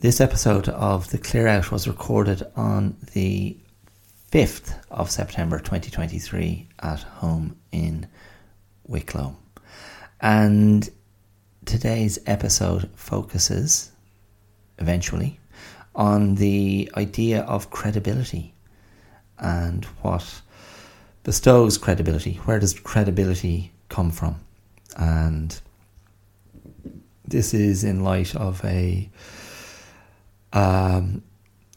This episode of The Clear Out was recorded on the 5th of September 2023 at home in Wicklow. And today's episode focuses, eventually, on the idea of credibility and what bestows credibility. Where does credibility come from? And this is in light of a um,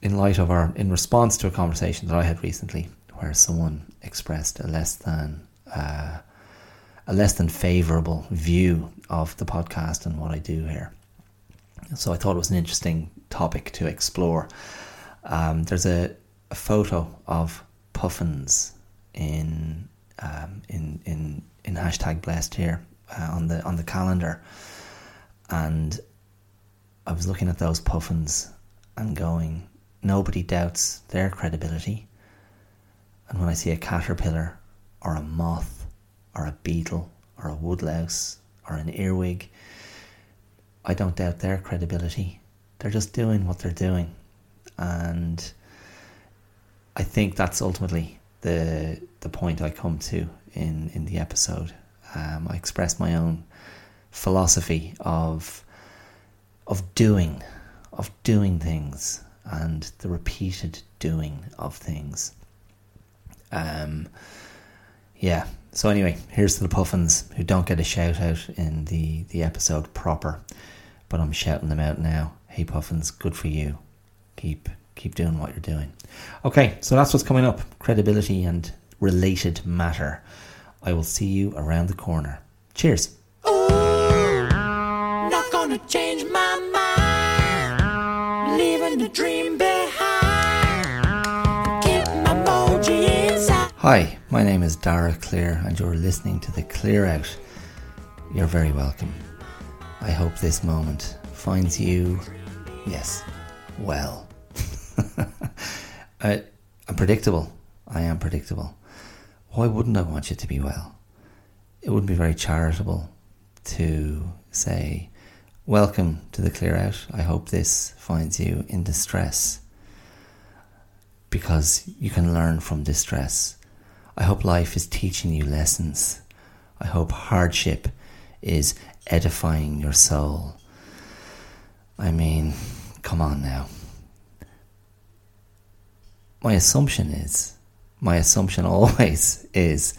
in light of our in response to a conversation that I had recently where someone expressed a less than uh, a less than favorable view of the podcast and what I do here. So I thought it was an interesting topic to explore. Um, there's a, a, photo of puffins in um, in in in hashtag blessed here uh, on the on the calendar, and I was looking at those puffins and going, nobody doubts their credibility. And when I see a caterpillar or a moth or a beetle or a woodlouse or an earwig, I don't doubt their credibility. They're just doing what they're doing. And I think that's ultimately the the point I come to in, in the episode. Um, I express my own philosophy of of doing of doing things and the repeated doing of things. Um, yeah. So anyway, here's to the puffins who don't get a shout out in the the episode proper, but I'm shouting them out now. Hey puffins, good for you. Keep keep doing what you're doing. Okay, so that's what's coming up: credibility and related matter. I will see you around the corner. Cheers. Ooh, Hi, my name is Dara Clear, and you're listening to The Clear Out. You're very welcome. I hope this moment finds you, yes, well. I, uh, I'm predictable. I am predictable. Why wouldn't I want you to be well? It wouldn't be very charitable to say, Welcome to the Clear Out. I hope this finds you in distress because you can learn from distress. I hope life is teaching you lessons. I hope hardship is edifying your soul. I mean, come on now. My assumption is, my assumption always is,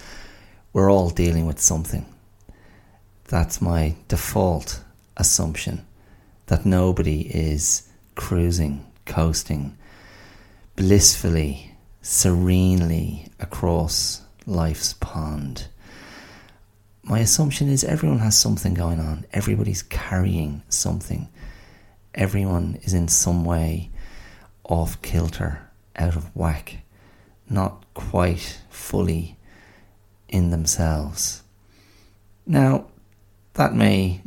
we're all dealing with something. That's my default assumption that nobody is cruising, coasting blissfully, serenely across life's pond. My assumption is everyone has something going on. Everybody's carrying something. Everyone is in some way off kilter, out of whack, not quite fully in themselves. Now, that may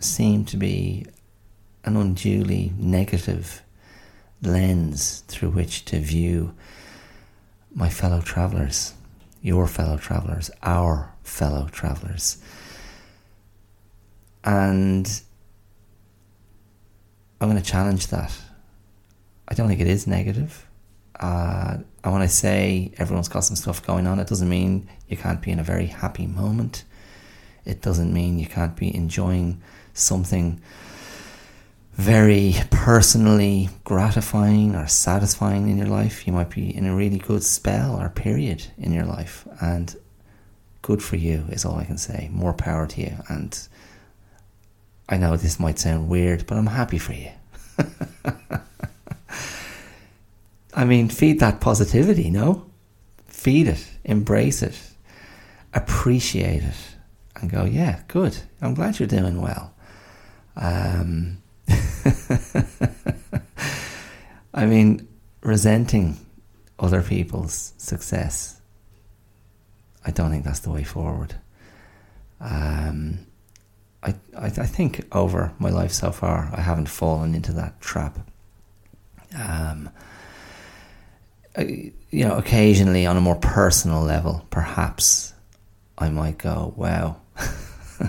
seem to be an unduly negative lens through which to view my fellow travellers, your fellow travellers, our fellow travellers. And I'm going to challenge that. I don't think it is negative. Uh, and when I say everyone's got some stuff going on, it doesn't mean you can't be in a very happy moment. It doesn't mean you can't be enjoying something very personally gratifying or satisfying in your life. You might be in a really good spell or period in your life, and good for you is all I can say. More power to you. And I know this might sound weird, but I'm happy for you. I mean, feed that positivity, no? Feed it, embrace it, appreciate it, and go, yeah, good. I'm glad you're doing well. Um, I mean, resenting other people's success, I don't think that's the way forward. Um, I, I, I think over my life so far, I haven't fallen into that trap. Um, I, you know, occasionally on a more personal level, perhaps I might go, "Wow,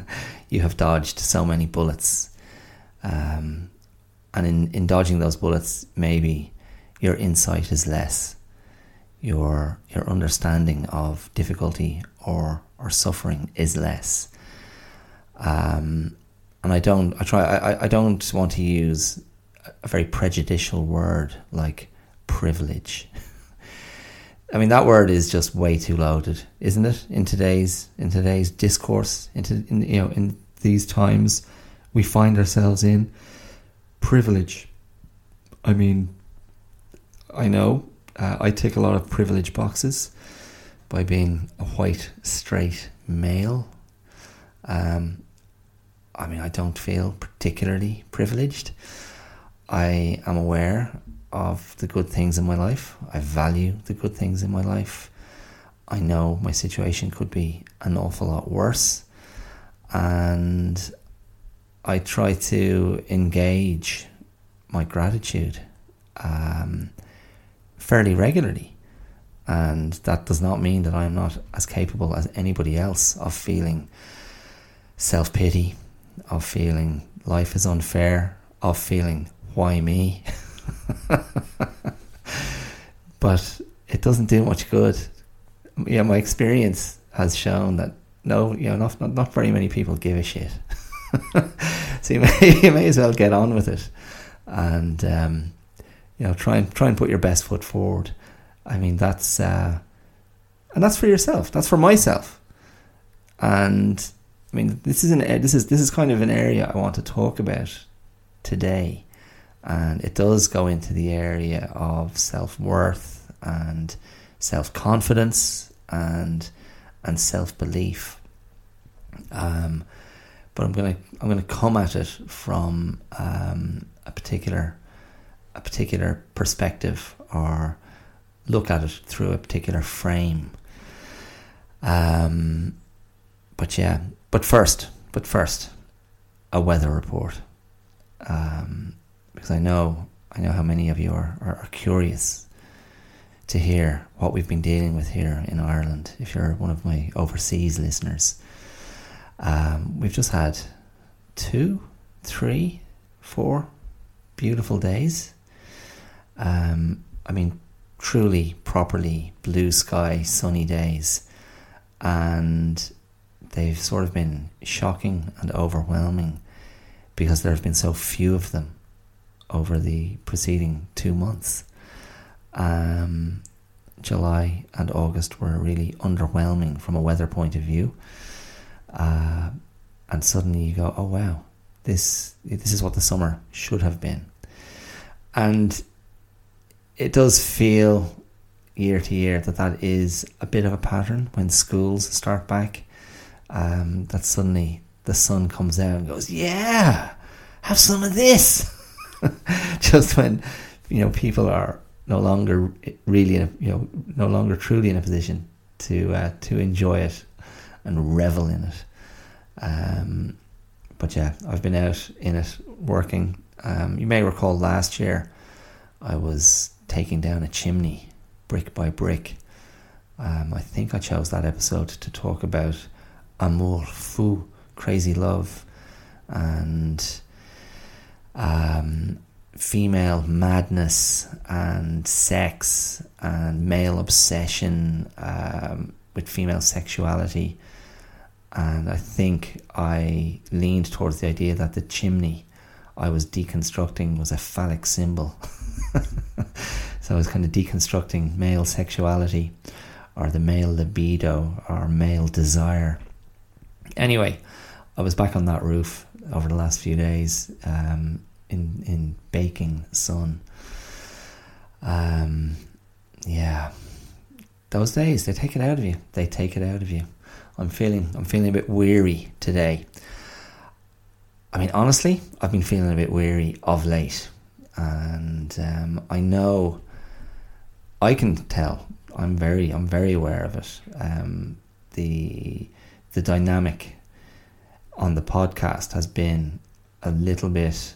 you have dodged so many bullets." Um, and in, in dodging those bullets, maybe your insight is less, your your understanding of difficulty or or suffering is less. Um, and I don't I try I, I don't want to use a very prejudicial word like privilege. I mean that word is just way too loaded, isn't it? In today's in today's discourse, into in, you know in these times we find ourselves in privilege. I mean, I know uh, I tick a lot of privilege boxes by being a white straight male. Um, I mean, I don't feel particularly privileged. I am aware of the good things in my life. I value the good things in my life. I know my situation could be an awful lot worse. And I try to engage my gratitude um, fairly regularly. And that does not mean that I am not as capable as anybody else of feeling self pity, of feeling life is unfair, of feeling why me. but it doesn't do much good. Yeah, my experience has shown that no, you know, not not, not very many people give a shit. so you may, you may as well get on with it, and um, you know, try and try and put your best foot forward. I mean, that's uh, and that's for yourself. That's for myself, and I mean, this is an this is this is kind of an area I want to talk about today, and it does go into the area of self worth and self confidence and and self belief. Um, but I'm gonna I'm gonna come at it from um, a particular a particular perspective or look at it through a particular frame. Um, but yeah, but first, but first, a weather report. Um, because I know, I know how many of you are, are, are curious to hear what we've been dealing with here in Ireland. If you're one of my overseas listeners, um, we've just had two, three, four beautiful days. Um, I mean, truly, properly blue sky, sunny days, and they've sort of been shocking and overwhelming because there have been so few of them over the preceding two months. Um, July and August were really underwhelming from a weather point of view. Uh, and suddenly you go, oh wow, this this is what the summer should have been. And it does feel year to year that that is a bit of a pattern when schools start back um, that suddenly the sun comes out and goes, "Yeah, have some of this." Just when you know people are no longer really, in a, you know, no longer truly in a position to uh, to enjoy it and revel in it. Um, but yeah, I've been out in it working. Um, you may recall last year I was taking down a chimney brick by brick. Um, I think I chose that episode to talk about amour fou, crazy love, and um, female madness and sex and male obsession um, with female sexuality. And I think I leaned towards the idea that the chimney I was deconstructing was a phallic symbol. so I was kind of deconstructing male sexuality or the male libido or male desire Anyway, I was back on that roof over the last few days um, in in baking sun. Um, yeah, those days they take it out of you. They take it out of you. I'm feeling I'm feeling a bit weary today. I mean, honestly, I've been feeling a bit weary of late, and um, I know I can tell. I'm very I'm very aware of it. Um, the the dynamic on the podcast has been a little bit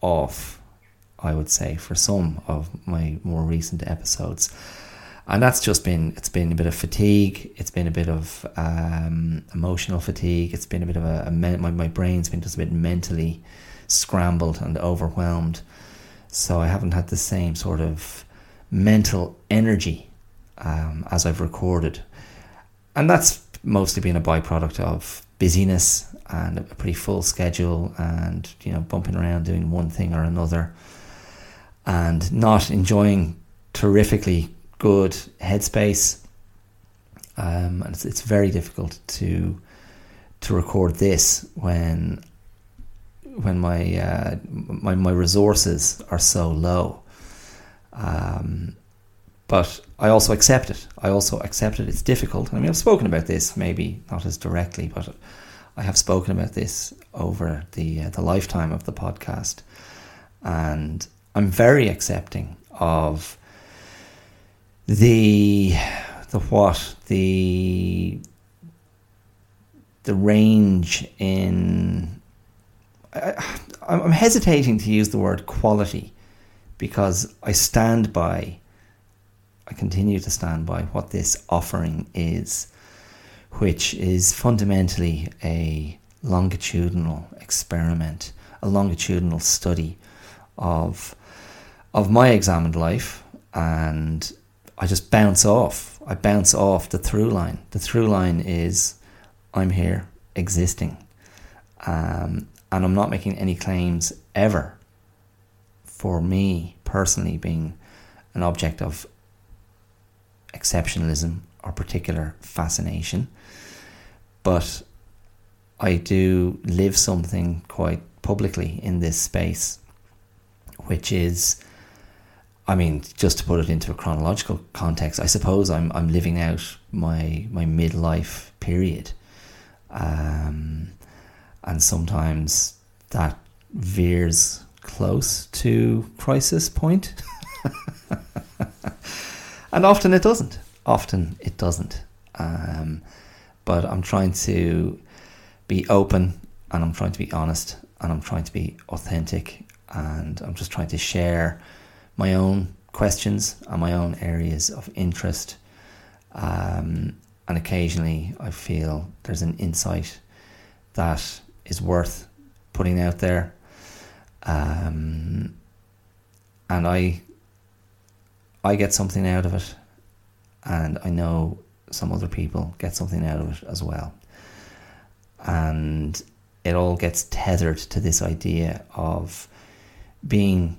off, I would say, for some of my more recent episodes. And that's just been, it's been a bit of fatigue, it's been a bit of um, emotional fatigue, it's been a bit of a, a my, my brain's been just a bit mentally scrambled and overwhelmed. So I haven't had the same sort of mental energy um, as I've recorded. And that's mostly been a byproduct of busyness and a pretty full schedule and, you know, bumping around doing one thing or another and not enjoying terrifically good headspace. Um, and it's, it's very difficult to to record this when when my uh, my my resources are so low. Um, but I also accept it. I also accept it. It's difficult. I mean, I've spoken about this, maybe not as directly, but I have spoken about this over the uh, the lifetime of the podcast, and I'm very accepting of the the what? The the range in I, I'm hesitating to use the word quality because I stand by I continue to stand by what this offering is which is fundamentally a longitudinal experiment a longitudinal study of of my examined life and I just bounce off. I bounce off the through line. The through line is I'm here existing. Um, and I'm not making any claims ever for me personally being an object of exceptionalism or particular fascination. But I do live something quite publicly in this space, which is I mean, just to put it into a chronological context, I suppose I'm I'm living out my my midlife period, um, and sometimes that veers close to crisis point, and often it doesn't. Often it doesn't. Um, but I'm trying to be open, and I'm trying to be honest, and I'm trying to be authentic, and I'm just trying to share my own questions and my own areas of interest. Um, and occasionally I feel there's an insight that is worth putting out there. Um, and I I get something out of it and I know some other people get something out of it as well. And it all gets tethered to this idea of being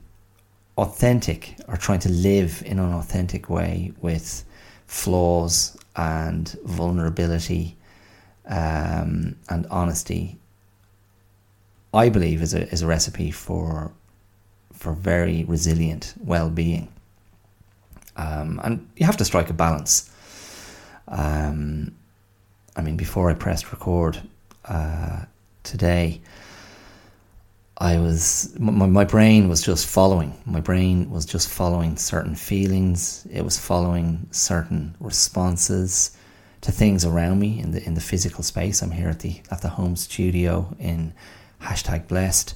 authentic or trying to live in an authentic way with flaws and vulnerability um, and honesty, I believe is a is a recipe for for very resilient well being. Um, and you have to strike a balance. Um, I mean, before I pressed record uh, today, I was my, my brain was just following. My brain was just following certain feelings. It was following certain responses to things around me in the in the physical space. I'm here at the at the home studio in hashtag blessed,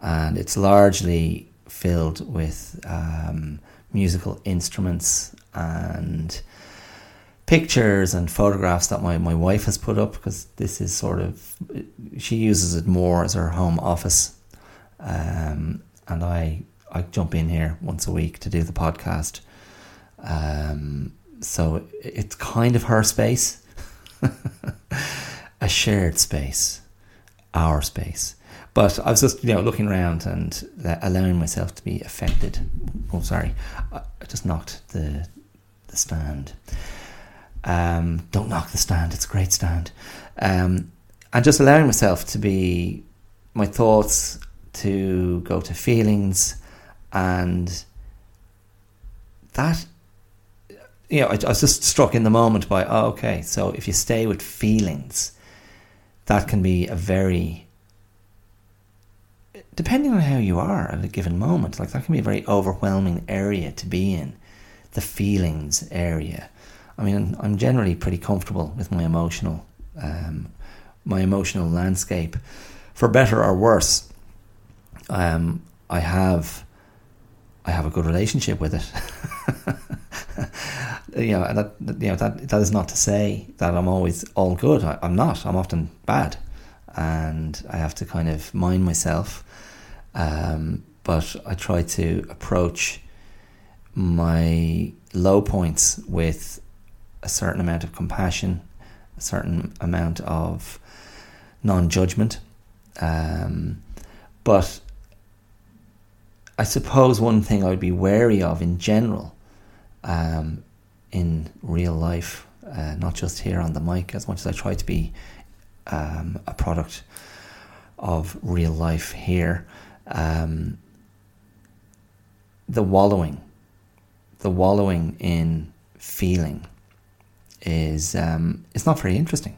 and it's largely filled with um, musical instruments and pictures and photographs that my, my wife has put up because this is sort of she uses it more as her home office um, and I I jump in here once a week to do the podcast. Um, so it's kind of her space, a shared space, our space. But I was just you know looking around and allowing myself to be affected. Oh, sorry, I just knocked the the stand. Um, don't knock the stand; it's a great stand. Um, and just allowing myself to be my thoughts to go to feelings and that you know I, I, was just struck in the moment by oh, okay so if you stay with feelings that can be a very depending on how you are at a given moment like that can be a very overwhelming area to be in the feelings area. I mean i'm generally pretty comfortable with my emotional um, my emotional landscape for better or worse um, I have I have a good relationship with it. you know, that you know that that is not to say that I'm always all good. I, am not. I'm often bad, and I have to kind of mind myself. Um, but I try to approach my low points with a certain amount of compassion, a certain amount of non judgment. Um, but I suppose one thing I would be wary of in general um, in real life, uh, not just here on the mic, as much as I try to be um, a product of real life here, um, the wallowing, the wallowing in feeling is um, it's not very interesting.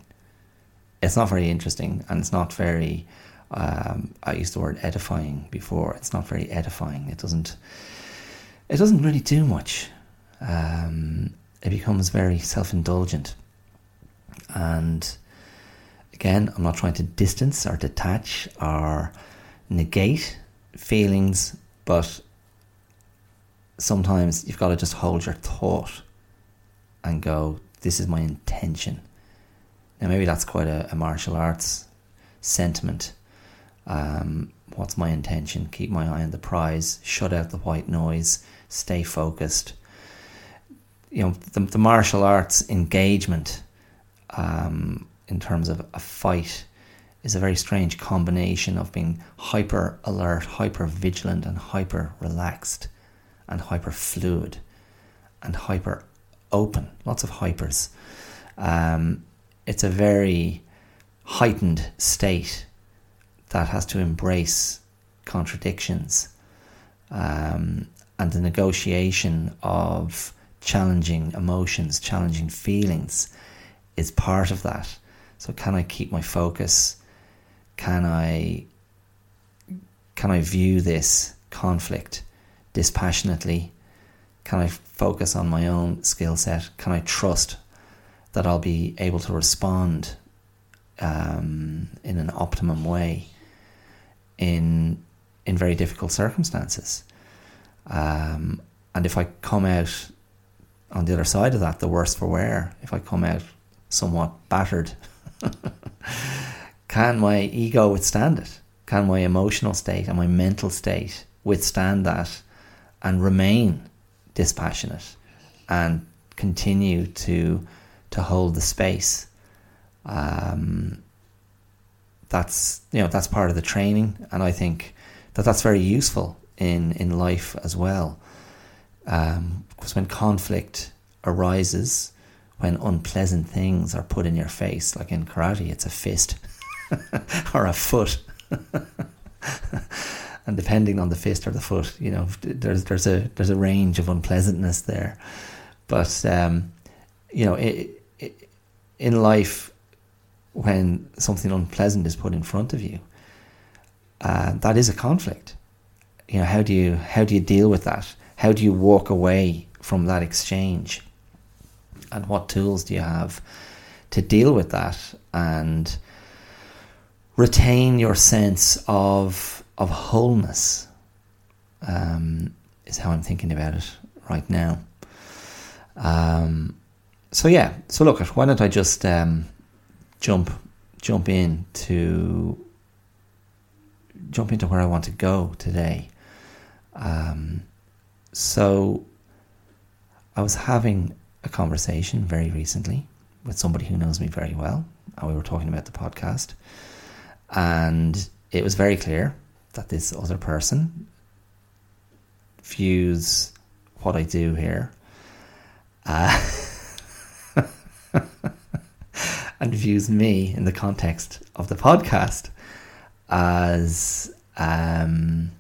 It's not very interesting, and it's not very. Um, I used the word edifying before. It's not very edifying. It doesn't. It doesn't really do much. Um, it becomes very self-indulgent, and again, I'm not trying to distance or detach or negate feelings, but sometimes you've got to just hold your thought and go, this is my intention. Now, maybe that's quite a, a martial arts sentiment. Um, what's my intention? Keep my eye on the prize, shut out the white noise, stay focused. You know, the, the martial arts engagement um, in terms of a fight is a very strange combination of being hyper alert, hyper vigilant, and hyper relaxed, and hyper fluid, and hyper open, lots of hypers. Um, it's a very heightened state that has to embrace contradictions um, and the negotiation of challenging emotions, challenging feelings is part of that. So, can I keep my focus? Can I can I view this conflict dispassionately? Can I focus on my own skill set? Can I trust that I'll be able to respond um, in an optimum way in in very difficult circumstances? Um, and if I come out on the other side of that, the worse for wear, if I come out somewhat battered, can my ego withstand it? Can my emotional state and my mental state withstand that and remain dispassionate and continue to to hold the space. Um, that's you know that's part of the training, and I think that that's very useful in in life as well. Um, because when conflict arises, when unpleasant things are put in your face, like in karate, it's a fist or a foot. and depending on the fist or the foot, you know, there's there's a there's a range of unpleasantness there. But um, you know, it, it, in life, when something unpleasant is put in front of you, uh, that is a conflict. You know, how do you how do you deal with that? How do you walk away from that exchange? And what tools do you have to deal with that and retain your sense of of wholeness um, is how I'm thinking about it right now. Um, so yeah, so look, why don't I just um, jump jump in to jump into where I want to go today. Um, so I was having a conversation very recently with somebody who knows me very well, and we were talking about the podcast, and it was very clear that this other person views what I do here uh, and views me in the context of the podcast as um,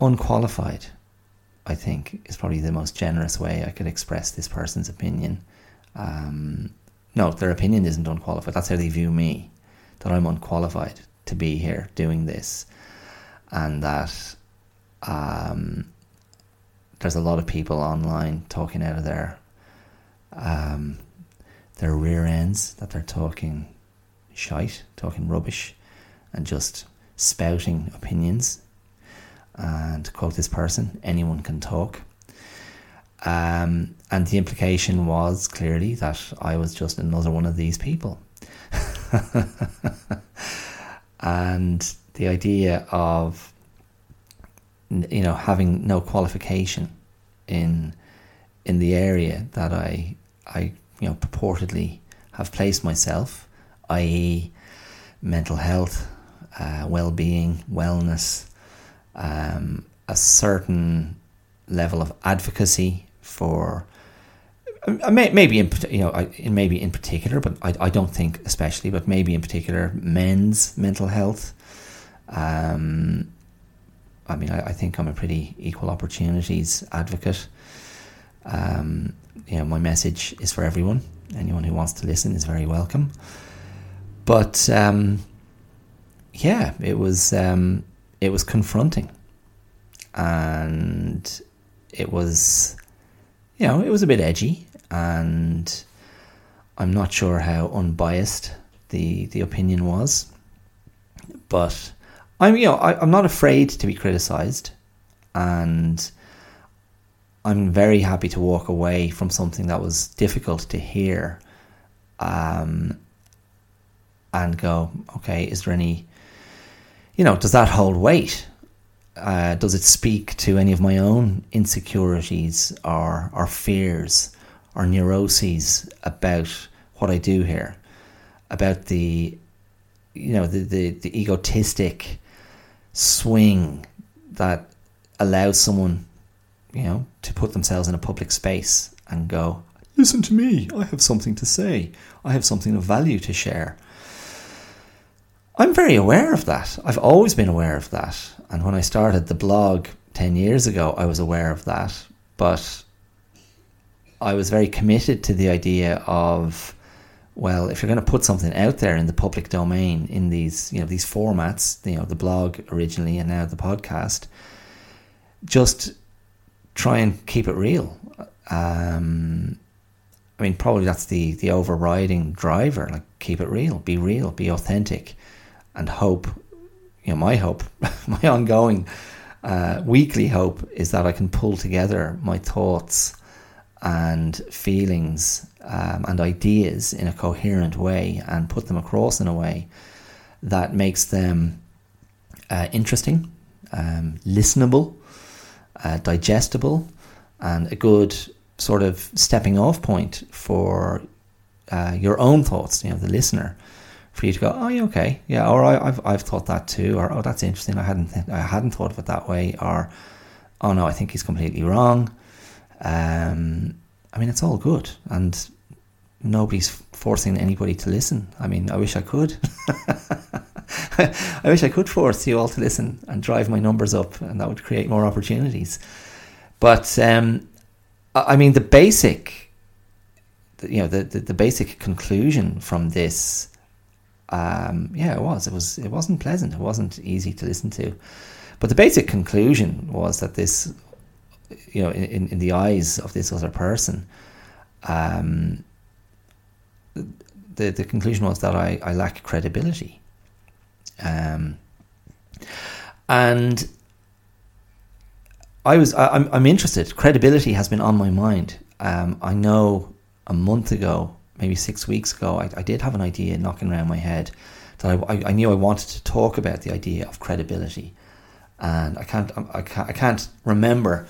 unqualified. I think is probably the most generous way I could express this person's opinion. Um, no, their opinion isn't unqualified. That's how they view me. That I'm unqualified to be here doing this, and that um, there's a lot of people online talking out of their um, their rear ends that they're talking shite, talking rubbish, and just spouting opinions. And quote this person, anyone can talk. Um, and the implication was clearly that I was just another one of these people. And the idea of you know having no qualification in in the area that I I you know purportedly have placed myself, i.e., mental health, uh, well-being, wellness, um, a certain level of advocacy for uh, maybe in you know maybe in particular, but I, I don't think especially, but maybe in particular men's mental health. Um, I mean, I, I, think I'm a pretty equal opportunities advocate. Um, you know, my message is for everyone. Anyone who wants to listen is very welcome. But um, yeah, it was um, it was confronting, and it was you know it was a bit edgy, and I'm not sure how unbiased the the opinion was, but I'm you know I, I'm not afraid to be criticised, and I'm very happy to walk away from something that was difficult to hear, um, and go okay, is there any, you know, does that hold weight? Uh, does it speak to any of my own insecurities or or fears or neuroses about what I do here, about the you know the, the, the egotistic swing that allows someone you know to put themselves in a public space and go listen to me i have something to say. I have something of value to share. I'm very aware of that. I've always been aware of that. And when i started the blog 10 years ago i was aware of that. But I was very committed to the idea of, well, if you're going to put something out there in the public domain in these, you know, these formats, you know, the blog originally and now the podcast, just try and keep it real. Um, I mean, probably that's the the overriding driver. Like, keep it real, be real, be authentic, and hope. You know, my hope, my ongoing uh, weekly hope is that I can pull together my thoughts and feelings um, and ideas in a coherent way and put them across in a way that makes them uh, interesting, um, listenable, uh, digestible, and a good sort of stepping off point for uh, your own thoughts, you know, the listener, for you to go, oh, yeah, okay, yeah, or I, have I've thought that too, or oh, that's interesting, I hadn't th- I hadn't thought of it that way, or oh no, I think he's completely wrong. Um, I mean, it's all good, and nobody's forcing anybody to listen. I mean, I wish I could. I wish I could force you all to listen and drive my numbers up, and that would create more opportunities. But um, I mean, the basic, you know, the, the, the basic conclusion from this, um, yeah, it was. It was. It wasn't pleasant. It wasn't easy to listen to. But the basic conclusion was that this you know, in, in the eyes of this other person, um, the the conclusion was that I, I lack credibility. Um, and I was I, am I'm, I'm interested. Credibility has been on my mind. Um, I know a month ago, maybe six weeks ago, I, I did have an idea knocking around my head that I, I, knew I wanted to talk about the idea of credibility, and I can't I can't, I can't remember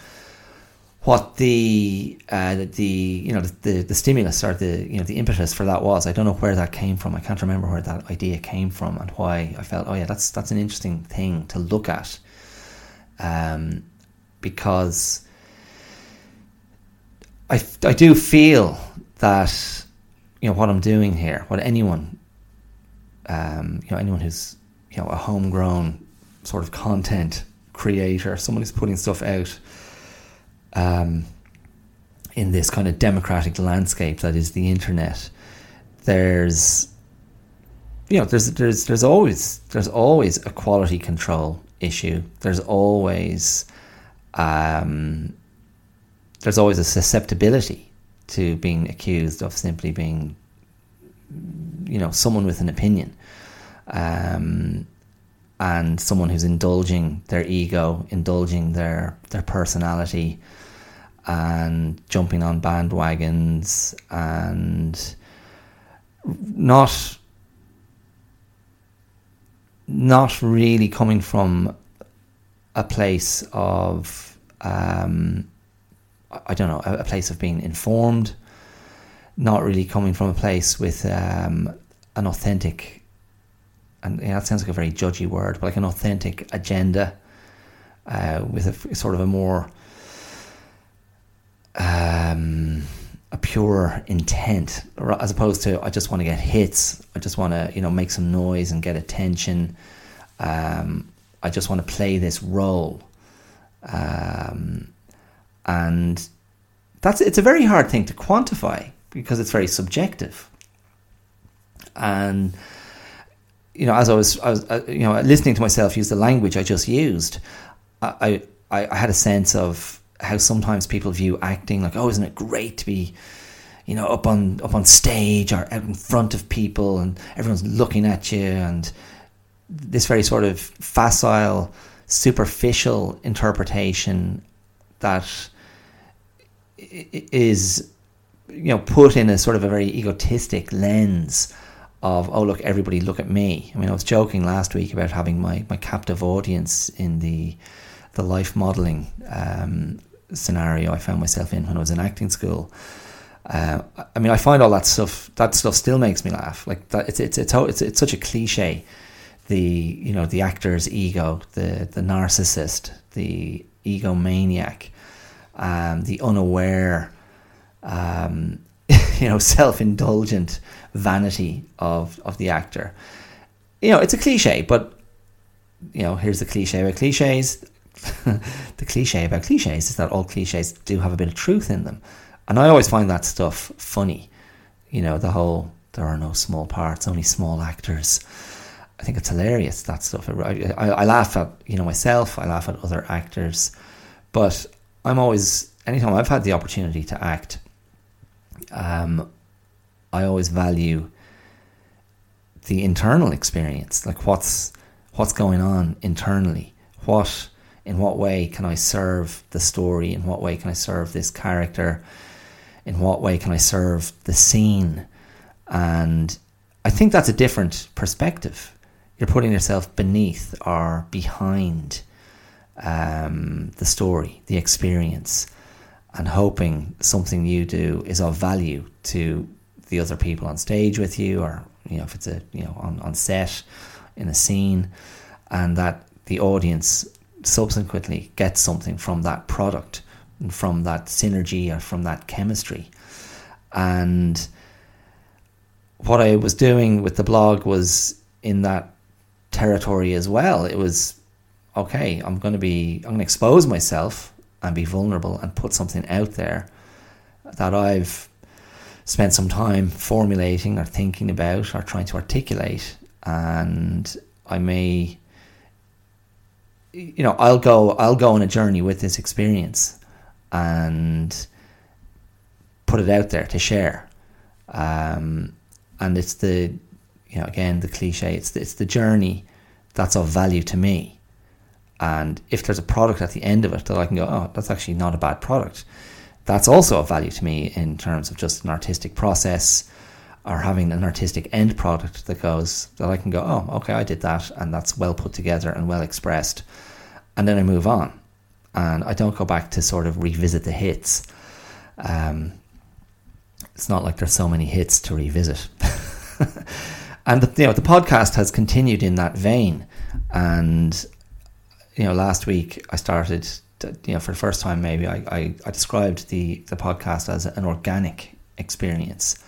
what the uh, the you know the, the stimulus or the you know the impetus for that was. I don't know where that came from. I can't remember where that idea came from and why I felt oh yeah that's that's an interesting thing to look at, um, because I I do feel that you know what I'm doing here, what anyone um, you know anyone who's you know a homegrown sort of content creator, someone who's putting stuff out um, in this kind of democratic landscape that is the internet, there's you know there's there's there's always there's always a quality control issue. There's always um, there's always a susceptibility to being accused of simply being you know someone with an opinion. Um, and someone who's indulging their ego, indulging their their personality, and jumping on bandwagons and not not really coming from a place of um, I don't know a, place of being informed, not really coming from a place with um, an authentic, and you know, that sounds like a very judgy word, but like an authentic agenda uh, with a sort of a more um, a pure intent, as opposed to I just want to get hits. I just want to you know make some noise and get attention. Um, I just want to play this role, um, and that's it's a very hard thing to quantify because it's very subjective. And you know, as I was, I was uh, you know, listening to myself use the language I just used, I, I, I had a sense of how sometimes people view acting like, oh, isn't it great to be, you know, up on up on stage or out in front of people and everyone's looking at you and this very sort of facile, superficial interpretation that is, you know, put in a sort of a very egotistic lens of oh look everybody look at me. I mean I was joking last week about having my, my captive audience in the the life modeling um, scenario I found myself in when I was in acting school. Uh, I mean, I find all that stuff. That stuff still makes me laugh. Like that, it's it's it's it's, it's such a cliche. The you know the actor's ego, the the narcissist, the egomaniac, um, the unaware, um, you know, self-indulgent vanity of of the actor. You know, it's a cliche, but you know, here's the cliche about cliches. the cliche about cliches is that all cliches do have a bit of truth in them. And I always find that stuff funny. You know, the whole there are no small parts, only small actors. I think it's hilarious that stuff. I, I, I, laugh at you know myself. I laugh at other actors, but I'm always anytime I've had the opportunity to act, um, I always value the internal experience, like what's what's going on internally, what in what way can I serve the story? In what way can I serve this character? In what way can I serve the scene? And I think that's a different perspective. You're putting yourself beneath or behind um, the story, the experience, and hoping something you do is of value to the other people on stage with you, or you know if it's a you know on, on set in a scene, and that the audience subsequently get something from that product and from that synergy or from that chemistry. And what I was doing with the blog was in that territory as well. It was okay, I'm going to be, I'm going to expose myself and be vulnerable and put something out there that I've spent some time formulating or thinking about or trying to articulate. And I may you know, I'll go, I'll go on a journey with this experience and put it out there to share. Um, and it's the, you know, again, the cliche, it's the, it's the journey that's of value to me. And if there's a product at the end of it that I can go, oh, that's actually not a bad product, that's also of value to me in terms of just an artistic process or having an artistic end product that goes that I can go, oh, okay, I did that, and that's well put together and well expressed, and then I move on, and I don't go back to sort of revisit the hits. Um, it's not like there's so many hits to revisit, and the, you know the podcast has continued in that vein, and you know last week I started. You know, for the first time, maybe I, I, I described the, the podcast as an organic experience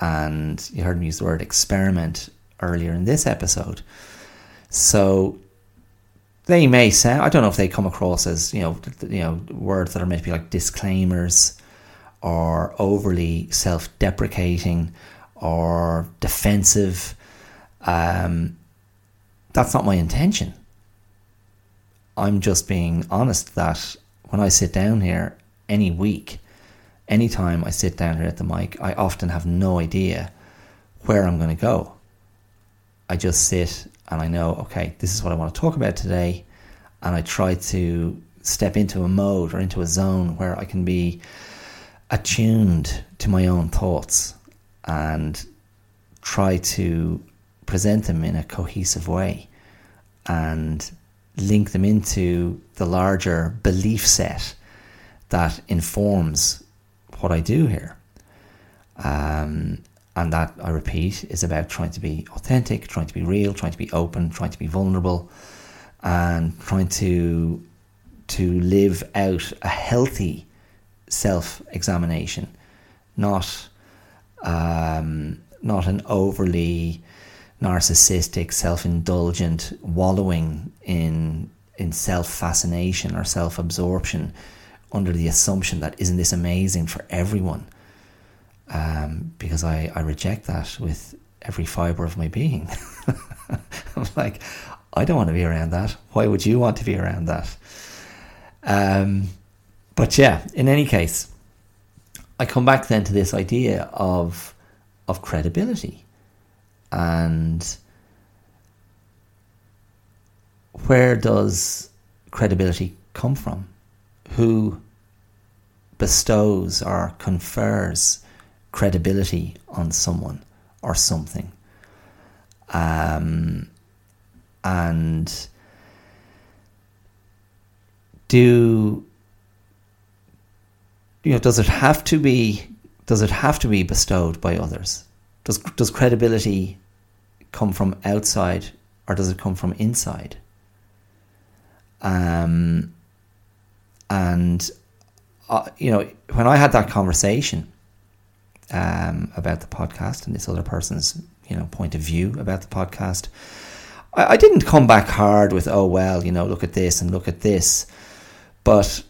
and you heard me use the word experiment earlier in this episode. So they may sound I don't know if they come across as you know you know words that are maybe like disclaimers or overly self-deprecating or defensive. Um, that's not my intention. I'm just being honest that when I sit down here any week anytime I sit down here at the mic, I often have no idea where I'm going to go. I just sit and I know, okay, this is what I want to talk about today. And I try to step into a mode or into a zone where I can be attuned to my own thoughts and try to present them in a cohesive way and link them into the larger belief set that informs what I do here. Um, and that, I repeat, is about trying to be authentic, trying to be real, trying to be open, trying to be vulnerable, and trying to to live out a healthy self examination, not um, not an overly narcissistic, self indulgent wallowing in in self fascination or self absorption under the assumption that isn't this amazing for everyone? Um, because I, I reject that with every fiber of my being. I'm like, I don't want to be around that. Why would you want to be around that? Um, but yeah, in any case, I come back then to this idea of of credibility and where does credibility come from? Who bestows or confers credibility on someone or something? Um, and do you know does it have to be does it have to be bestowed by others does does credibility come from outside or does it come from inside um and uh, you know when i had that conversation um about the podcast and this other person's you know point of view about the podcast I, I didn't come back hard with oh well you know look at this and look at this. But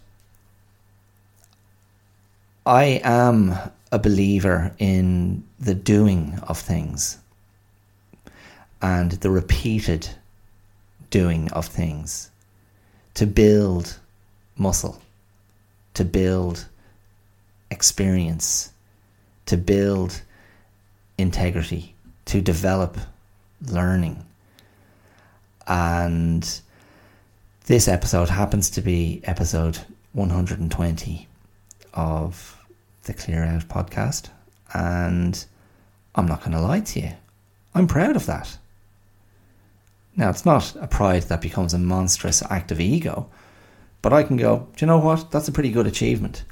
I am a believer in the doing of things and the repeated doing of things to build muscle, to build experience, to build integrity, to develop learning. And this episode happens to be episode 120 of the Clear Out podcast. And I'm not going to lie to you, I'm proud of that. Now, it's not a pride that becomes a monstrous act of ego, but I can go, do you know what? That's a pretty good achievement.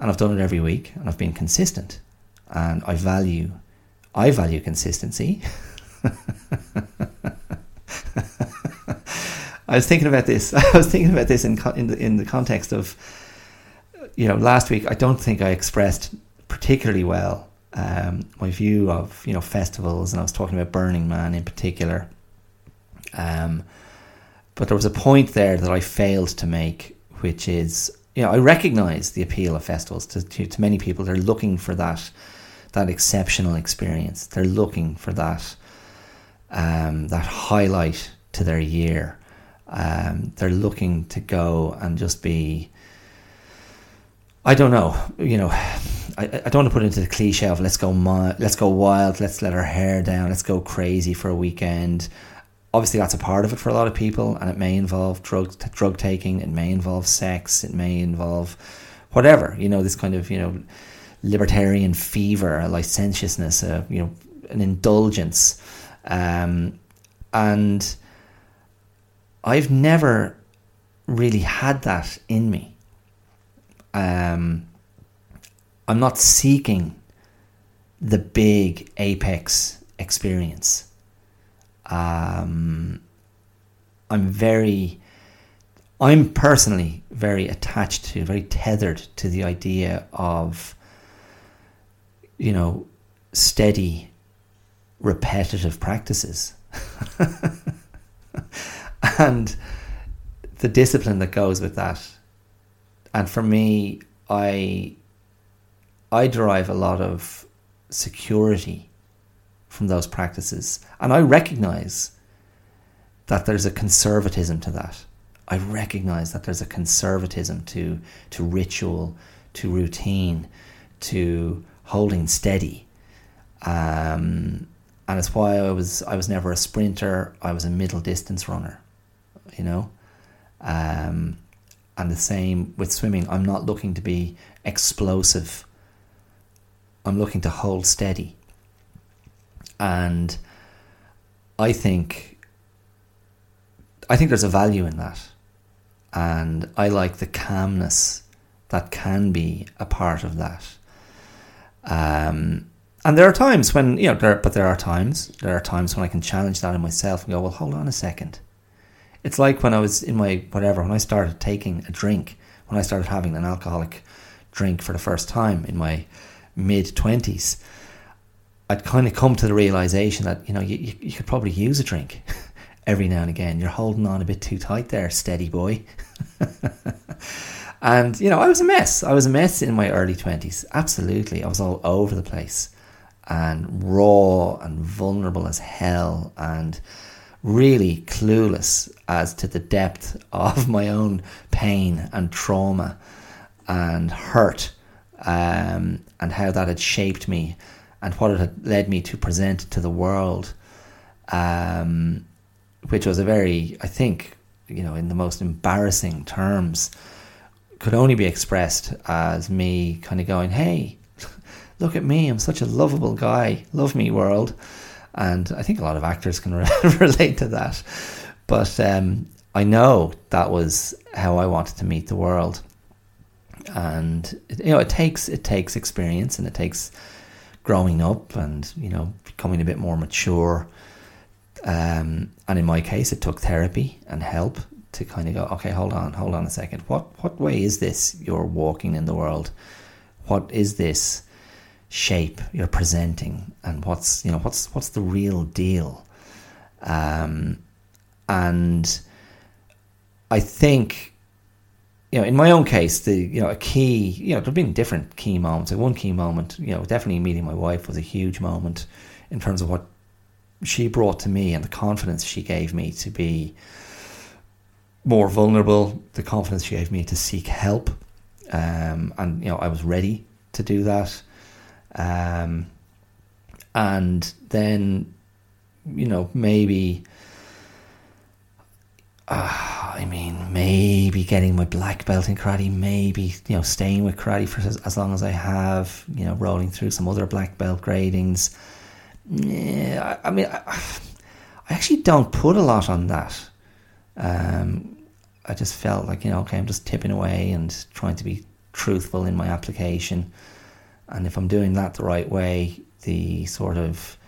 And I've done it every week and I've been consistent. And I value I value consistency. I was thinking about this. I was thinking about this in in the, in the context of, you know, last week. I don't think I expressed particularly well um, my view of you know festivals, and I was talking about Burning Man in particular. Um, but there was a point there that I failed to make, which is you know I recognise the appeal of festivals to, to to many people. They're looking for that that exceptional experience. They're looking for that um, that highlight to their year. Um, they're looking to go and just be. I don't know, you know. I, I don't want to put it into the cliche of let's go let's go wild, let's let our hair down, let's go crazy for a weekend. Obviously, that's a part of it for a lot of people, and it may involve drug drug taking, it may involve sex, it may involve whatever. You know, this kind of you know libertarian fever, a licentiousness, a, you know, an indulgence, um, and I've never really had that in me. Um, I'm not seeking the big apex experience. Um, I'm very, I'm personally very attached to, very tethered to the idea of, you know, steady, repetitive practices. and the discipline that goes with that. And for me, I I derive a lot of security from those practices. And I recognize that there's a conservatism to that. I recognize that there's a conservatism to to ritual, to routine, to holding steady. Um, and it's why I was I was never a sprinter. I was a middle distance runner you know. Um, and the same with swimming. I'm not looking to be explosive. I'm looking to hold steady. And I think I think there's a value in that. And I like the calmness that can be a part of that. Um, and there are times when, you know, there, but there are times, there are times when I can challenge that in myself and go, well, hold on a second. It's like when I was in my, whatever, when I started taking a drink, when I started having an alcoholic drink for the first time in my mid 20s, I'd kind of come to the realization that, you know, you, you could probably use a drink every now and again. You're holding on a bit too tight there, steady boy. and, you know, I was a mess. I was a mess in my early 20s. Absolutely. I was all over the place and raw and vulnerable as hell and really clueless as to the depth of my own pain and trauma and hurt um, and how that had shaped me and what it had led me to present to the world, um, which was a very, I think, you know, in the most embarrassing terms, could only be expressed as me kind of going, hey, look at me, I'm such a lovable guy, love me, world. And I think a lot of actors can relate to that. But um, I know that was how I wanted to meet the world and you know it takes it takes experience and it takes growing up and you know becoming a bit more mature um, and in my case it took therapy and help to kind of go okay hold on hold on a second. What what way is this you're walking in the world? What is this shape you're presenting? And what's you know what's what's the real deal? Um, and I think you know, in my own case, the you know a key, you know, there've been different key moments. Like one key moment, you know, definitely meeting my wife was a huge moment in terms of what she brought to me and the confidence she gave me to be more vulnerable, the confidence she gave me to seek help, um, and you know, I was ready to do that. Um, and then, you know, maybe uh, I mean, maybe getting my black belt in karate, maybe you know staying with karate for as, long as I have, you know, rolling through some other black belt gradings. Yeah, I, I mean, I, I, actually don't put a lot on that. Um, I just felt like you know, okay, I'm just tipping away and trying to be truthful in my application, and if I'm doing that the right way, the sort of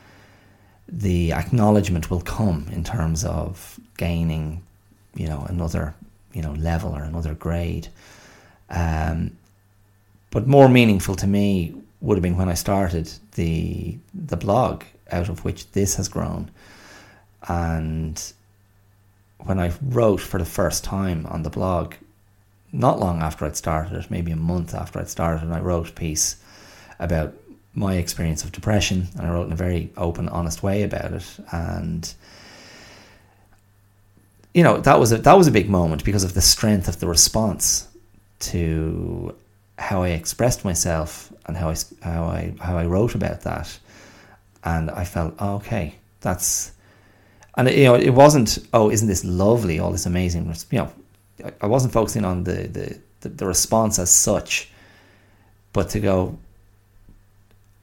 the acknowledgement will come in terms of gaining you know another you know level or another grade. Um, but more meaningful to me would have been when I started the the blog out of which this has grown, and when I wrote for the first time on the blog, not long after I'd started it, maybe a month after I'd started, and I wrote a piece about my experience of depression, and I wrote in a very open, honest way about it, and you know that was a that was a big moment because of the strength of the response to how I expressed myself and how I how I how I wrote about that, and I felt oh, okay, that's, and you know it wasn't oh isn't this lovely all this amazing you know I wasn't focusing on the the the, the response as such, but to go.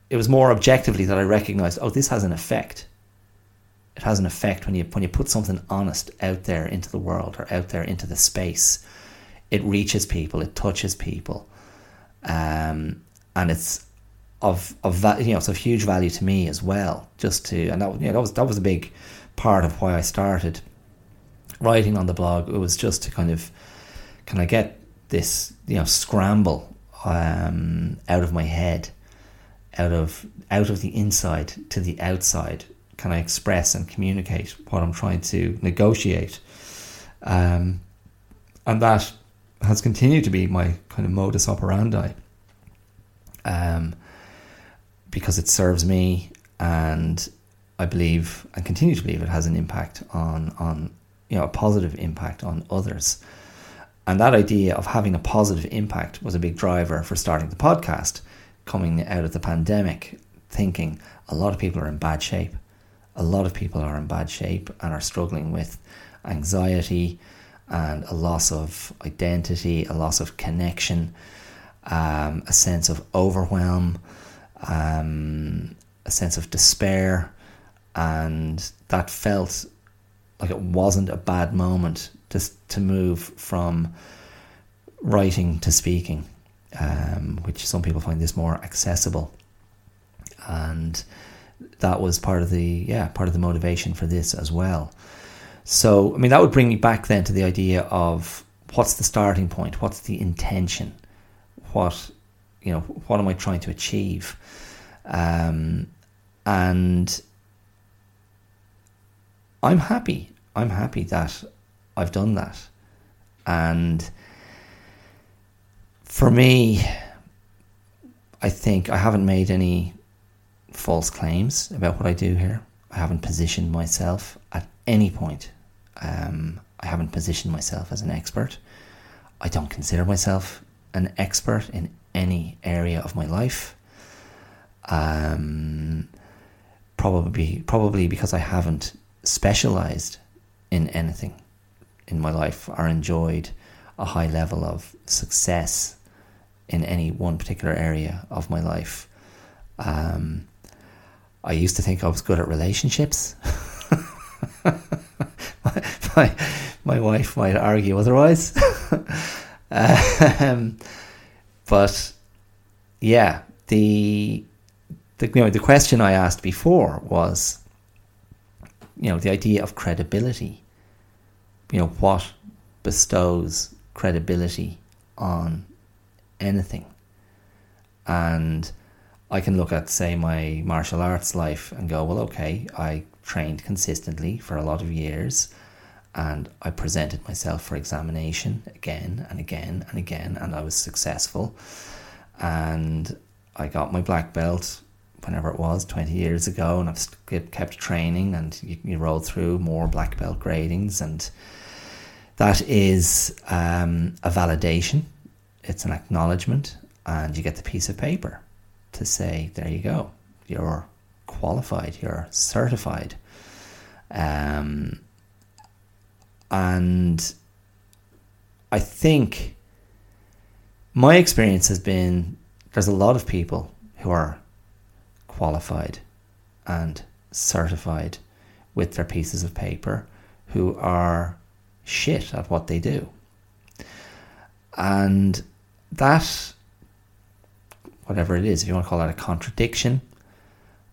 It was more objectively that I recognized oh this has an effect it has an effect when you when you put something honest out there into the world or out there into the space. It reaches people, it touches people, um, and it's of of you know it's of huge value to me as well. Just to and that you know, that was that was a big part of why I started writing on the blog. It was just to kind of can I get this you know scramble um, out of my head, out of out of the inside to the outside can I express and communicate what I'm trying to negotiate? Um, and that has continued to be my kind of modus operandi um, because it serves me and I believe and continue to believe it has an impact on on you know a positive impact on others. And that idea of having a positive impact was a big driver for starting the podcast coming out of the pandemic, thinking a lot of people are in bad shape a lot of people are in bad shape and are struggling with anxiety and a loss of identity, a loss of connection, um, a sense of overwhelm, um, a sense of despair, and that felt like it wasn't a bad moment just to move from writing to speaking, um, which some people find this more accessible. And that was part of the yeah part of the motivation for this as well. So I mean that would bring me back then to the idea of what's the starting point, what's the intention, what you know what am I trying to achieve, um, and I'm happy. I'm happy that I've done that, and for me, I think I haven't made any false claims about what I do here. I haven't positioned myself at any point. Um, I haven't positioned myself as an expert. I don't consider myself an expert in any area of my life. Um, probably, probably because I haven't specialized in anything in my life or enjoyed a high level of success in any one particular area of my life. Um, I used to think I was good at relationships. my, my, wife might argue otherwise. um, but yeah, the, the you know the question I asked before was, you know, the idea of credibility. You know, what bestows credibility on anything, and I can look at, say, my martial arts life and go, well, okay, I trained consistently for a lot of years and I presented myself for examination again and again and again, and I was successful. And I got my black belt whenever it was 20 years ago, and I've kept training, and you, you roll through more black belt gradings, and that is um, a validation, it's an acknowledgement, and you get the piece of paper to say, there you go, you're qualified, you're certified. Um, and I think my experience has been there's a lot of people who are qualified and certified with their pieces of paper who are shit at what they do. And that whatever it is, if you want to call that a contradiction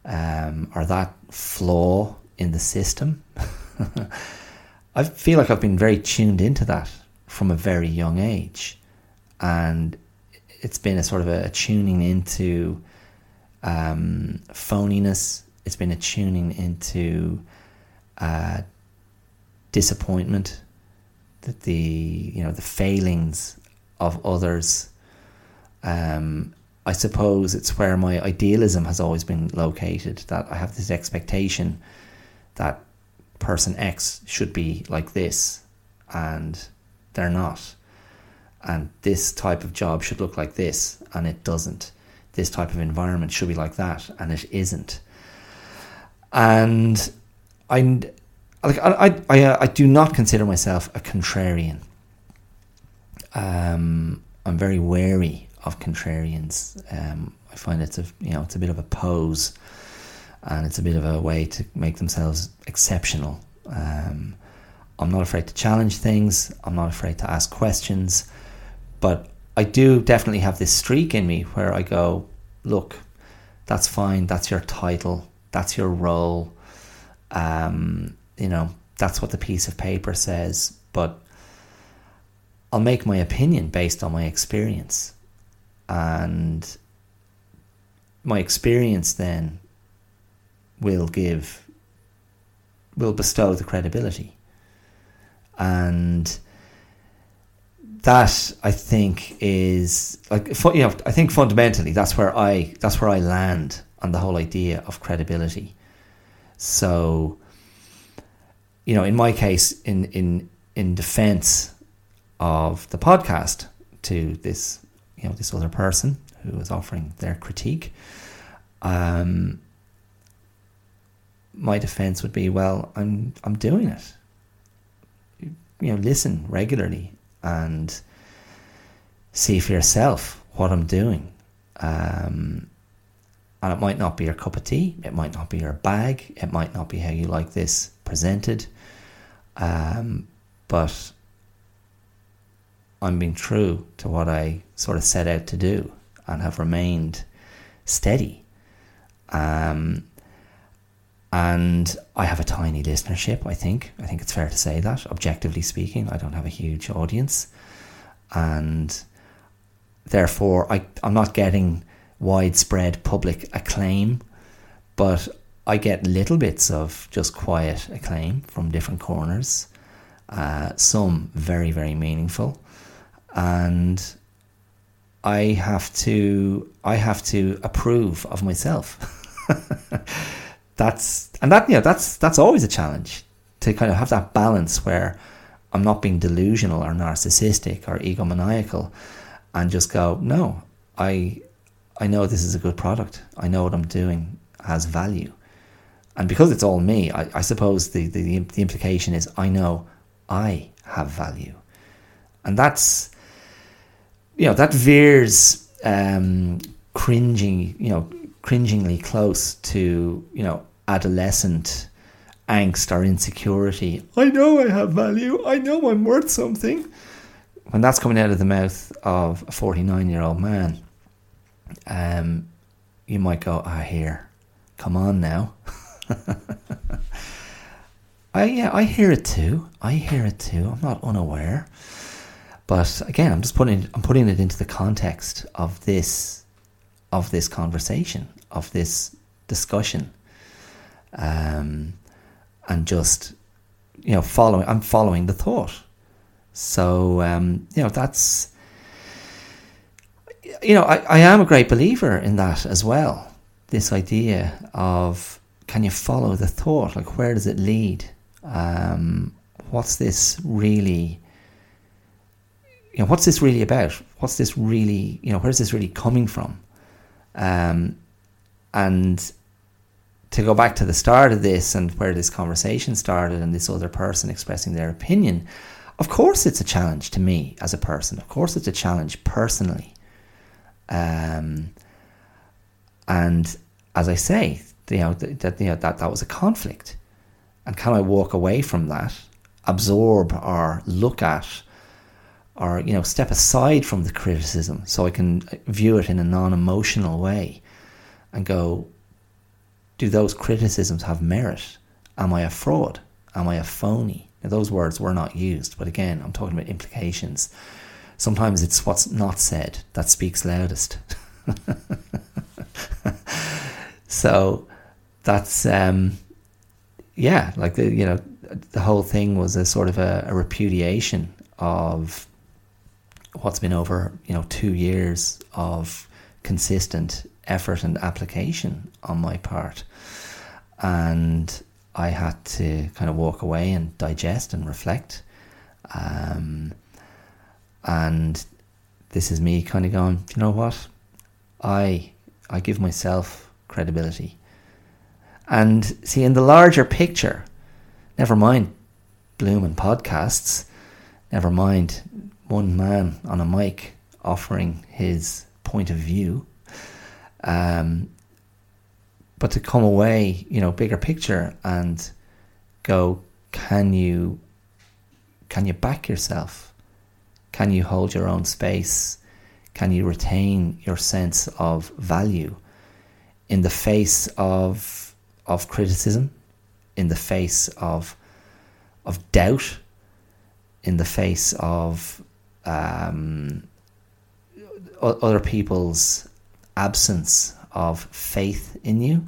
um, or that flaw in the system. I feel like I've been very tuned into that from a very young age. And it's been a sort of a tuning into um, phoniness, it's been a tuning into uh, disappointment, that the you know the failings of others um, I suppose it's where my idealism has always been located. That I have this expectation that person X should be like this, and they're not. And this type of job should look like this, and it doesn't. This type of environment should be like that, and it isn't. And I, like I, I, I do not consider myself a contrarian. Um, I'm very wary of contrarians. Um, I find it's a you know it's a bit of a pose, and it's a bit of a way to make themselves exceptional. Um, I'm not afraid to challenge things. I'm not afraid to ask questions, but I do definitely have this streak in me where I go, look, that's fine. That's your title. That's your role. Um, you know, that's what the piece of paper says. But I'll make my opinion based on my experience and my experience then will give will bestow the credibility. And that I think is like you know I think fundamentally that's where I that's where I land on the whole idea of credibility. So you know in my case in in in defense of the podcast to this you know this other person who was offering their critique. Um, my defense would be, well, I'm I'm doing it. You know, listen regularly and see for yourself what I'm doing. Um, and it might not be your cup of tea, it might not be your bag, it might not be how you like this presented. Um, but I'm being true to what I sort of set out to do and have remained steady. Um, and I have a tiny listenership, I think. I think it's fair to say that, objectively speaking. I don't have a huge audience. And therefore, I, I'm not getting widespread public acclaim, but I get little bits of just quiet acclaim from different corners, uh, some very, very meaningful. And I have to I have to approve of myself. that's and that you know that's that's always a challenge to kind of have that balance where I'm not being delusional or narcissistic or egomaniacal and just go, no, I I know this is a good product. I know what I'm doing has value. And because it's all me, I, I suppose the, the, the implication is I know I have value. And that's, you know, that veers um, cringing, you know, cringingly close to, you know, adolescent angst or insecurity. I know I have value. I know I'm worth something. When that's coming out of the mouth of a 49 year old man, um, you might go, ah, here, come on now. I yeah, I hear it too. I hear it too. I'm not unaware. But again, I'm just putting I'm putting it into the context of this of this conversation, of this discussion. Um, and just you know, following I'm following the thought. So um, you know, that's you know, I, I am a great believer in that as well. This idea of can you follow the thought? Like, where does it lead? Um, what's this really? You know, what's this really about? What's this really? You know, where's this really coming from? Um, and to go back to the start of this and where this conversation started, and this other person expressing their opinion, of course, it's a challenge to me as a person. Of course, it's a challenge personally. Um, and as I say, you know, that, you know, that, that was a conflict. And can I walk away from that, absorb or look at or, you know, step aside from the criticism so I can view it in a non emotional way and go, do those criticisms have merit? Am I a fraud? Am I a phony? Now, those words were not used, but again, I'm talking about implications. Sometimes it's what's not said that speaks loudest. so that's um, yeah, like the you know the whole thing was a sort of a, a repudiation of what's been over you know two years of consistent effort and application on my part, and I had to kind of walk away and digest and reflect. Um, and this is me kind of going, you know what? I I give myself credibility. And see, in the larger picture, never mind bloom and podcasts, never mind one man on a mic offering his point of view. Um, but to come away, you know, bigger picture and go, can you, can you back yourself? Can you hold your own space? Can you retain your sense of value in the face of of criticism, in the face of of doubt, in the face of um, other people's absence of faith in you.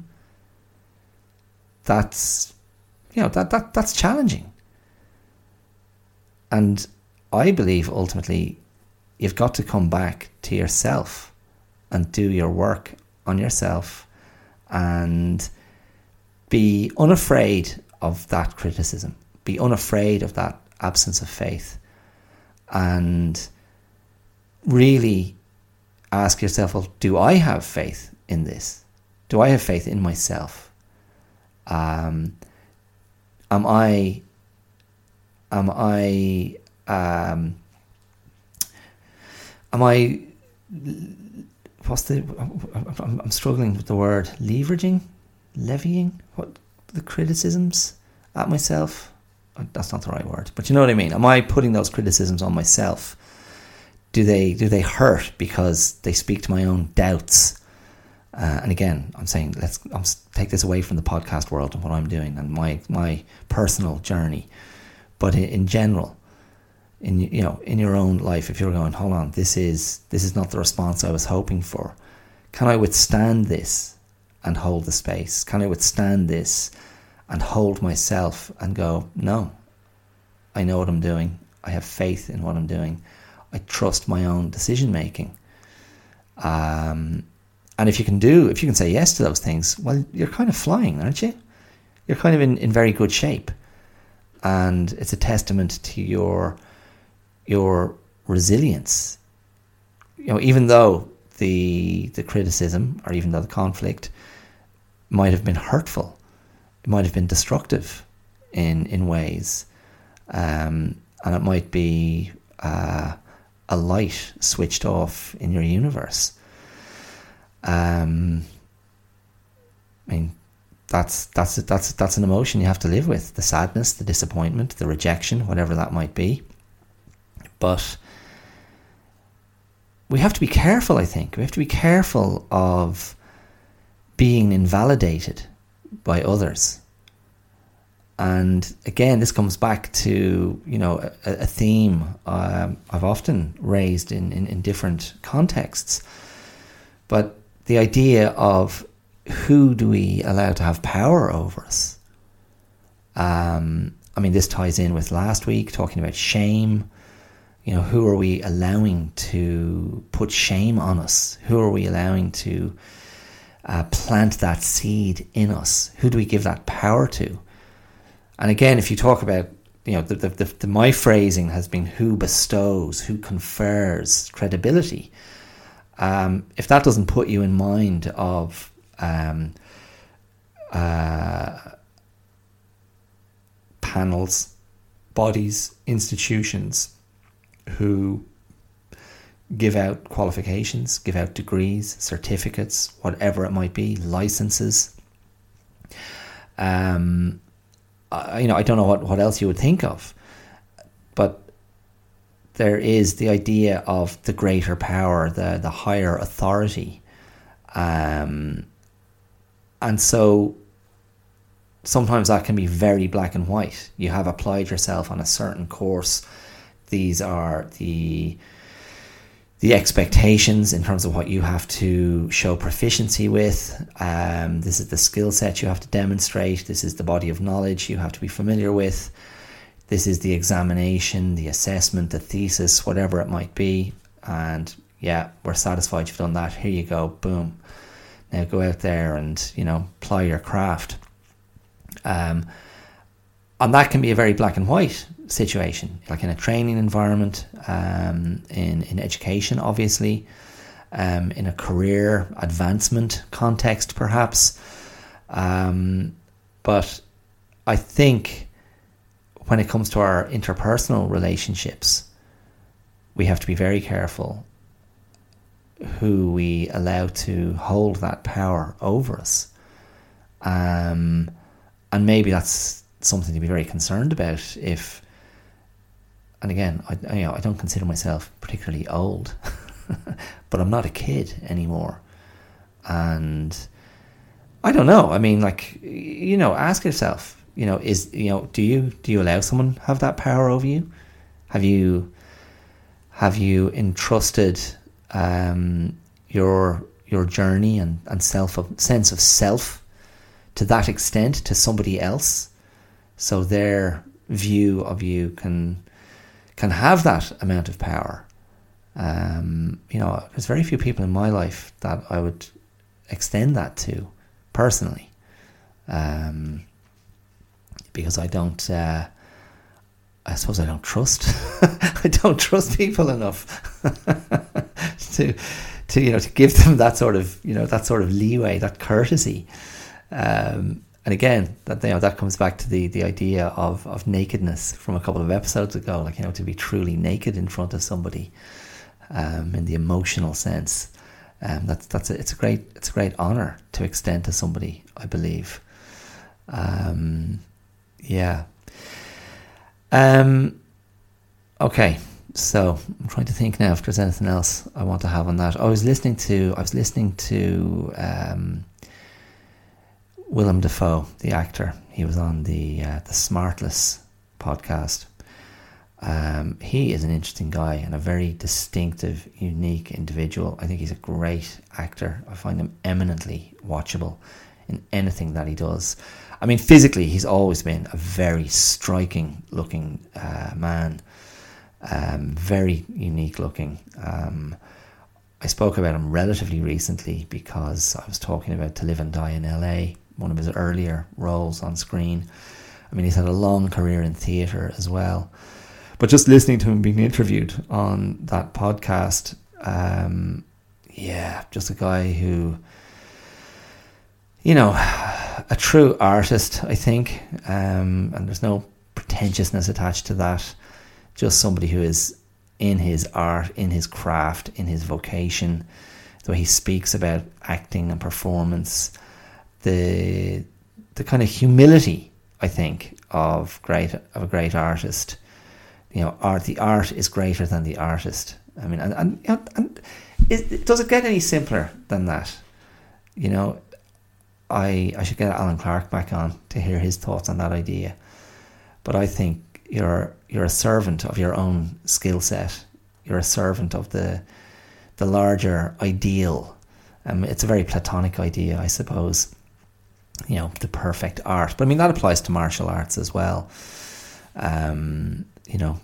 That's you know that that that's challenging. And I believe ultimately you've got to come back to yourself and do your work on yourself and be unafraid of that criticism, be unafraid of that absence of faith, and really ask yourself, well, do I have faith in this? Do I have faith in myself? Um, am I am I um, am I what's the I'm, I'm struggling with the word leveraging levying what the criticisms at myself. That's not the right word, but you know what I mean. Am I putting those criticisms on myself? Do they do they hurt because they speak to my own doubts? Uh, and again, I'm saying let's I'm, take this away from the podcast world and what I'm doing and my my personal journey, but in, in general, in you know in your own life, if you're going, hold on, this is this is not the response I was hoping for. Can I withstand this and hold the space? Can I withstand this and hold myself and go, no, I know what I'm doing. I have faith in what I'm doing. I trust my own decision making. Um, and if you can do, if you can say yes to those things, well, you're kind of flying, aren't you? You're kind of in, in very good shape. And it's a testament to your your resilience. You know, even though the the criticism or even though the conflict might have been hurtful, it might have been destructive in in ways, um, and it might be uh, a light switched off in your universe. Um, I mean, that's that's that's that's an emotion you have to live with: the sadness, the disappointment, the rejection, whatever that might be. But we have to be careful. I think we have to be careful of being invalidated by others. And again, this comes back to you know a, a theme um, I've often raised in, in, in different contexts, but the idea of who do we allow to have power over us? Um, I mean, this ties in with last week talking about shame. You know, who are we allowing to put shame on us? Who are we allowing to uh, plant that seed in us? Who do we give that power to? And again, if you talk about, you know, the, the, the, the my phrasing has been who bestows, who confers credibility. Um, if that doesn't put you in mind of um, uh, panels, bodies, institutions who give out qualifications, give out degrees, certificates, whatever it might be, licenses. Um, I, you know, I don't know what, what else you would think of, but there is the idea of the greater power, the the higher authority, um, and so sometimes that can be very black and white. You have applied yourself on a certain course. These are the the expectations in terms of what you have to show proficiency with. Um, this is the skill set you have to demonstrate. This is the body of knowledge you have to be familiar with. This is the examination, the assessment, the thesis, whatever it might be. And yeah, we're satisfied you've done that. Here you go, boom. Now go out there and you know ply your craft. Um, and that can be a very black and white situation, like in a training environment, um, in in education, obviously, um, in a career advancement context, perhaps. Um, but I think when it comes to our interpersonal relationships, we have to be very careful who we allow to hold that power over us. Um, and maybe that's something to be very concerned about if and again, I, you know, I don't consider myself particularly old, but I'm not a kid anymore. And I don't know. I mean, like, you know, ask yourself, you know, is, you know, do you, do you allow someone have that power over you? Have you, have you entrusted, um, your, your journey and, and self, sense of self to that extent to somebody else? So their view of you can, can have that amount of power. Um, you know, there's very few people in my life that I would extend that to personally, um, because I don't. Uh, I suppose I don't trust. I don't trust people enough to, to you know, to give them that sort of you know that sort of leeway, that courtesy. Um, and again, that you know that comes back to the the idea of of nakedness from a couple of episodes ago. Like you know, to be truly naked in front of somebody, um, in the emotional sense. Um, that's that's a, it's a great it's a great honor to extend to somebody. I believe. Um, yeah. Um, okay, so I'm trying to think now if there's anything else I want to have on that. I was listening to I was listening to um, Willem Dafoe, the actor. He was on the uh, the Smartless podcast. Um, he is an interesting guy and a very distinctive, unique individual. I think he's a great actor. I find him eminently watchable in anything that he does. I mean, physically, he's always been a very striking looking uh, man, um, very unique looking. Um, I spoke about him relatively recently because I was talking about To Live and Die in LA, one of his earlier roles on screen. I mean, he's had a long career in theatre as well. But just listening to him being interviewed on that podcast, um, yeah, just a guy who, you know, a true artist, I think, um, and there's no pretentiousness attached to that. Just somebody who is in his art, in his craft, in his vocation, the way he speaks about acting and performance, the the kind of humility, I think, of great of a great artist. You know, art. The art is greater than the artist. I mean, and and, and it, does it get any simpler than that? You know, I I should get Alan Clark back on to hear his thoughts on that idea. But I think you're you're a servant of your own skill set. You're a servant of the the larger ideal. Um, it's a very platonic idea, I suppose. You know, the perfect art. But I mean that applies to martial arts as well. Um, you know,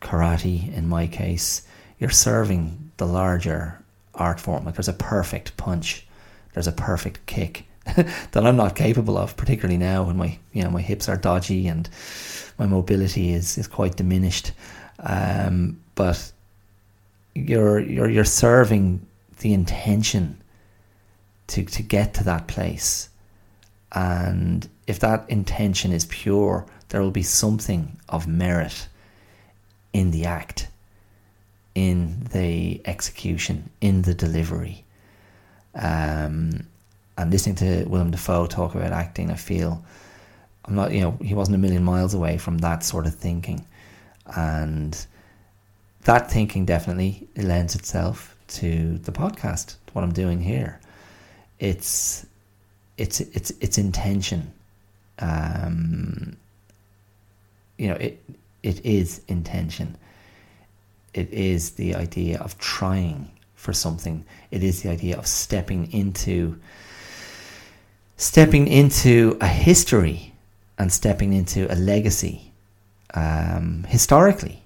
karate in my case, you're serving the larger art form. Like there's a perfect punch, there's a perfect kick, that I'm not capable of, particularly now when my you know my hips are dodgy and my mobility is, is quite diminished. Um, but you're you're you're serving the intention to to get to that place, and if that intention is pure, there will be something of merit in the act, in the execution, in the delivery. Um, and listening to Willem Dafoe talk about acting, I feel I'm not, you know, he wasn't a million miles away from that sort of thinking, and that thinking definitely lends itself to the podcast, what I'm doing here. It's it's it's it's intention. Um, you know, it it is intention. It is the idea of trying for something. It is the idea of stepping into stepping into a history and stepping into a legacy um, historically.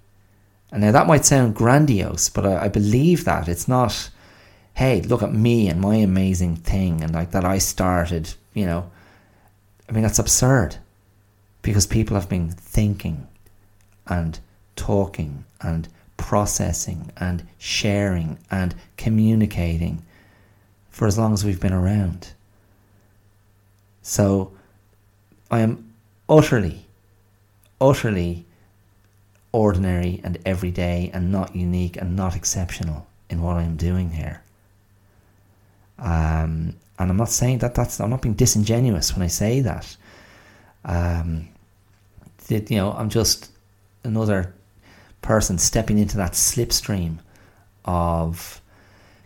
And now that might sound grandiose, but I, I, believe that it's not, hey, look at me and my amazing thing and like that I started, you know. I mean, that's absurd because people have been thinking and talking and processing and sharing and communicating for as long as we've been around. So I am utterly, utterly ordinary and everyday and not unique and not exceptional in what I'm doing here. Um, and I'm not saying that that's, I'm not being disingenuous when I say that. Um, that, you know, I'm just another person stepping into that slipstream of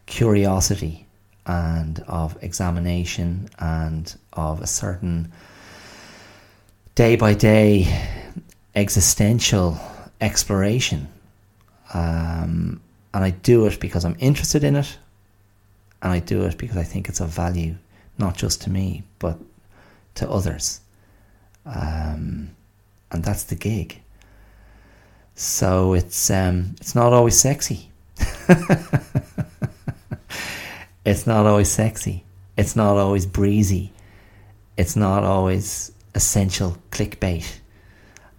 curiosity and of examination and of a certain day by day existential exploration. Um, and I do it because I'm interested in it, and I do it because I think it's of value, not just to me, but to others. Um, and that's the gig. So it's um, it's not always sexy. It's not always sexy. It's not always breezy. It's not always essential clickbait.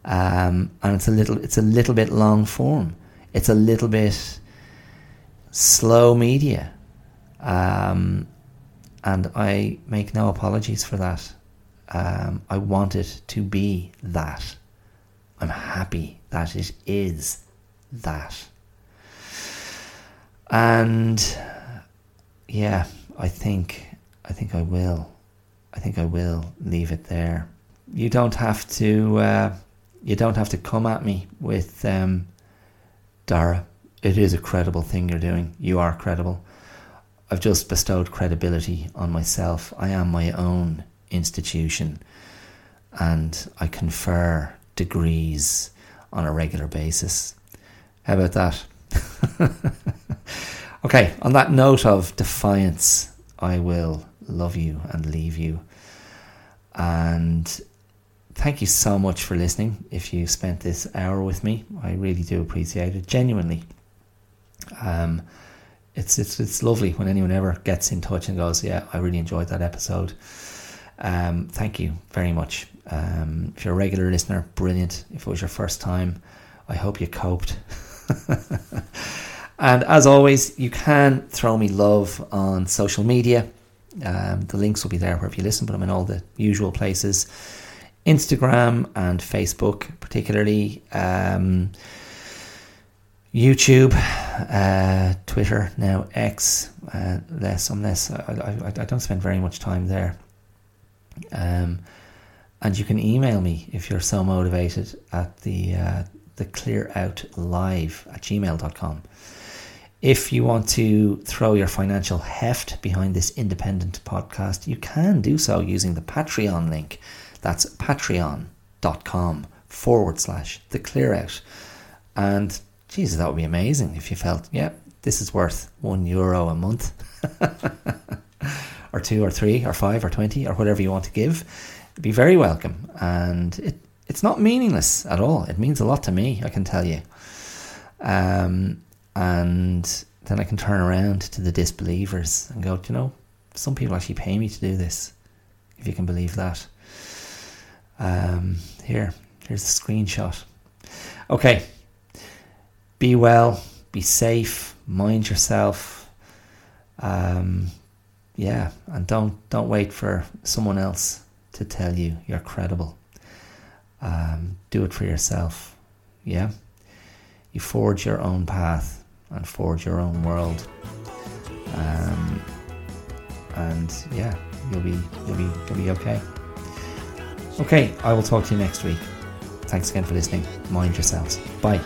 Um, and it's a little it's a little bit long form. It's a little bit slow media. Um, and I make no apologies for that. Um, I want it to be that. I'm happy that it is that. And yeah, I think I think I will. I think I will leave it there. You don't have to uh, You don't have to come at me with, um, Dara, it is a credible thing you're doing. You are credible. I've just bestowed credibility on myself. I am my own institution and I confer degrees on a regular basis. How about that? okay, on that note of defiance, I will love you and leave you. And thank you so much for listening. If you spent this hour with me, I really do appreciate it, genuinely. Um, it's it's it's lovely when anyone ever gets in touch and goes, "Yeah, I really enjoyed that episode." Um, thank you very much. Um, if you're a regular listener, brilliant. If it was your first time, I hope you coped. and as always, you can throw me love on social media. Um, the links will be there wherever you listen, but I'm in all the usual places Instagram and Facebook, particularly. Um, YouTube, uh, Twitter, now X, uh, less, unless I, I, I, don't spend very much time there. Um, and you can email me if you're so motivated at the uh, the clear out live at gmail.com. If you want to throw your financial heft behind this independent podcast, you can do so using the Patreon link. That's patreon.com forward slash the clear out. And Jesus, that would be amazing if you felt, yeah, this is worth one euro a month, or two, or three, or five, or twenty, or whatever you want to give. It'd be very welcome, and it it's not meaningless at all. It means a lot to me, I can tell you. Um, and then I can turn around to the disbelievers and go, you know, some people actually pay me to do this, if you can believe that. Um, here, here's a screenshot. Okay, be well, be safe, mind yourself. Um, yeah, and don't don't wait for someone else to tell you you're credible. Um, do it for yourself. Yeah, you forge your own path and forge your own world. Um, and yeah, you'll be you'll be you'll be okay. Okay, I will talk to you next week. Thanks again for listening. Mind yourselves. Bye.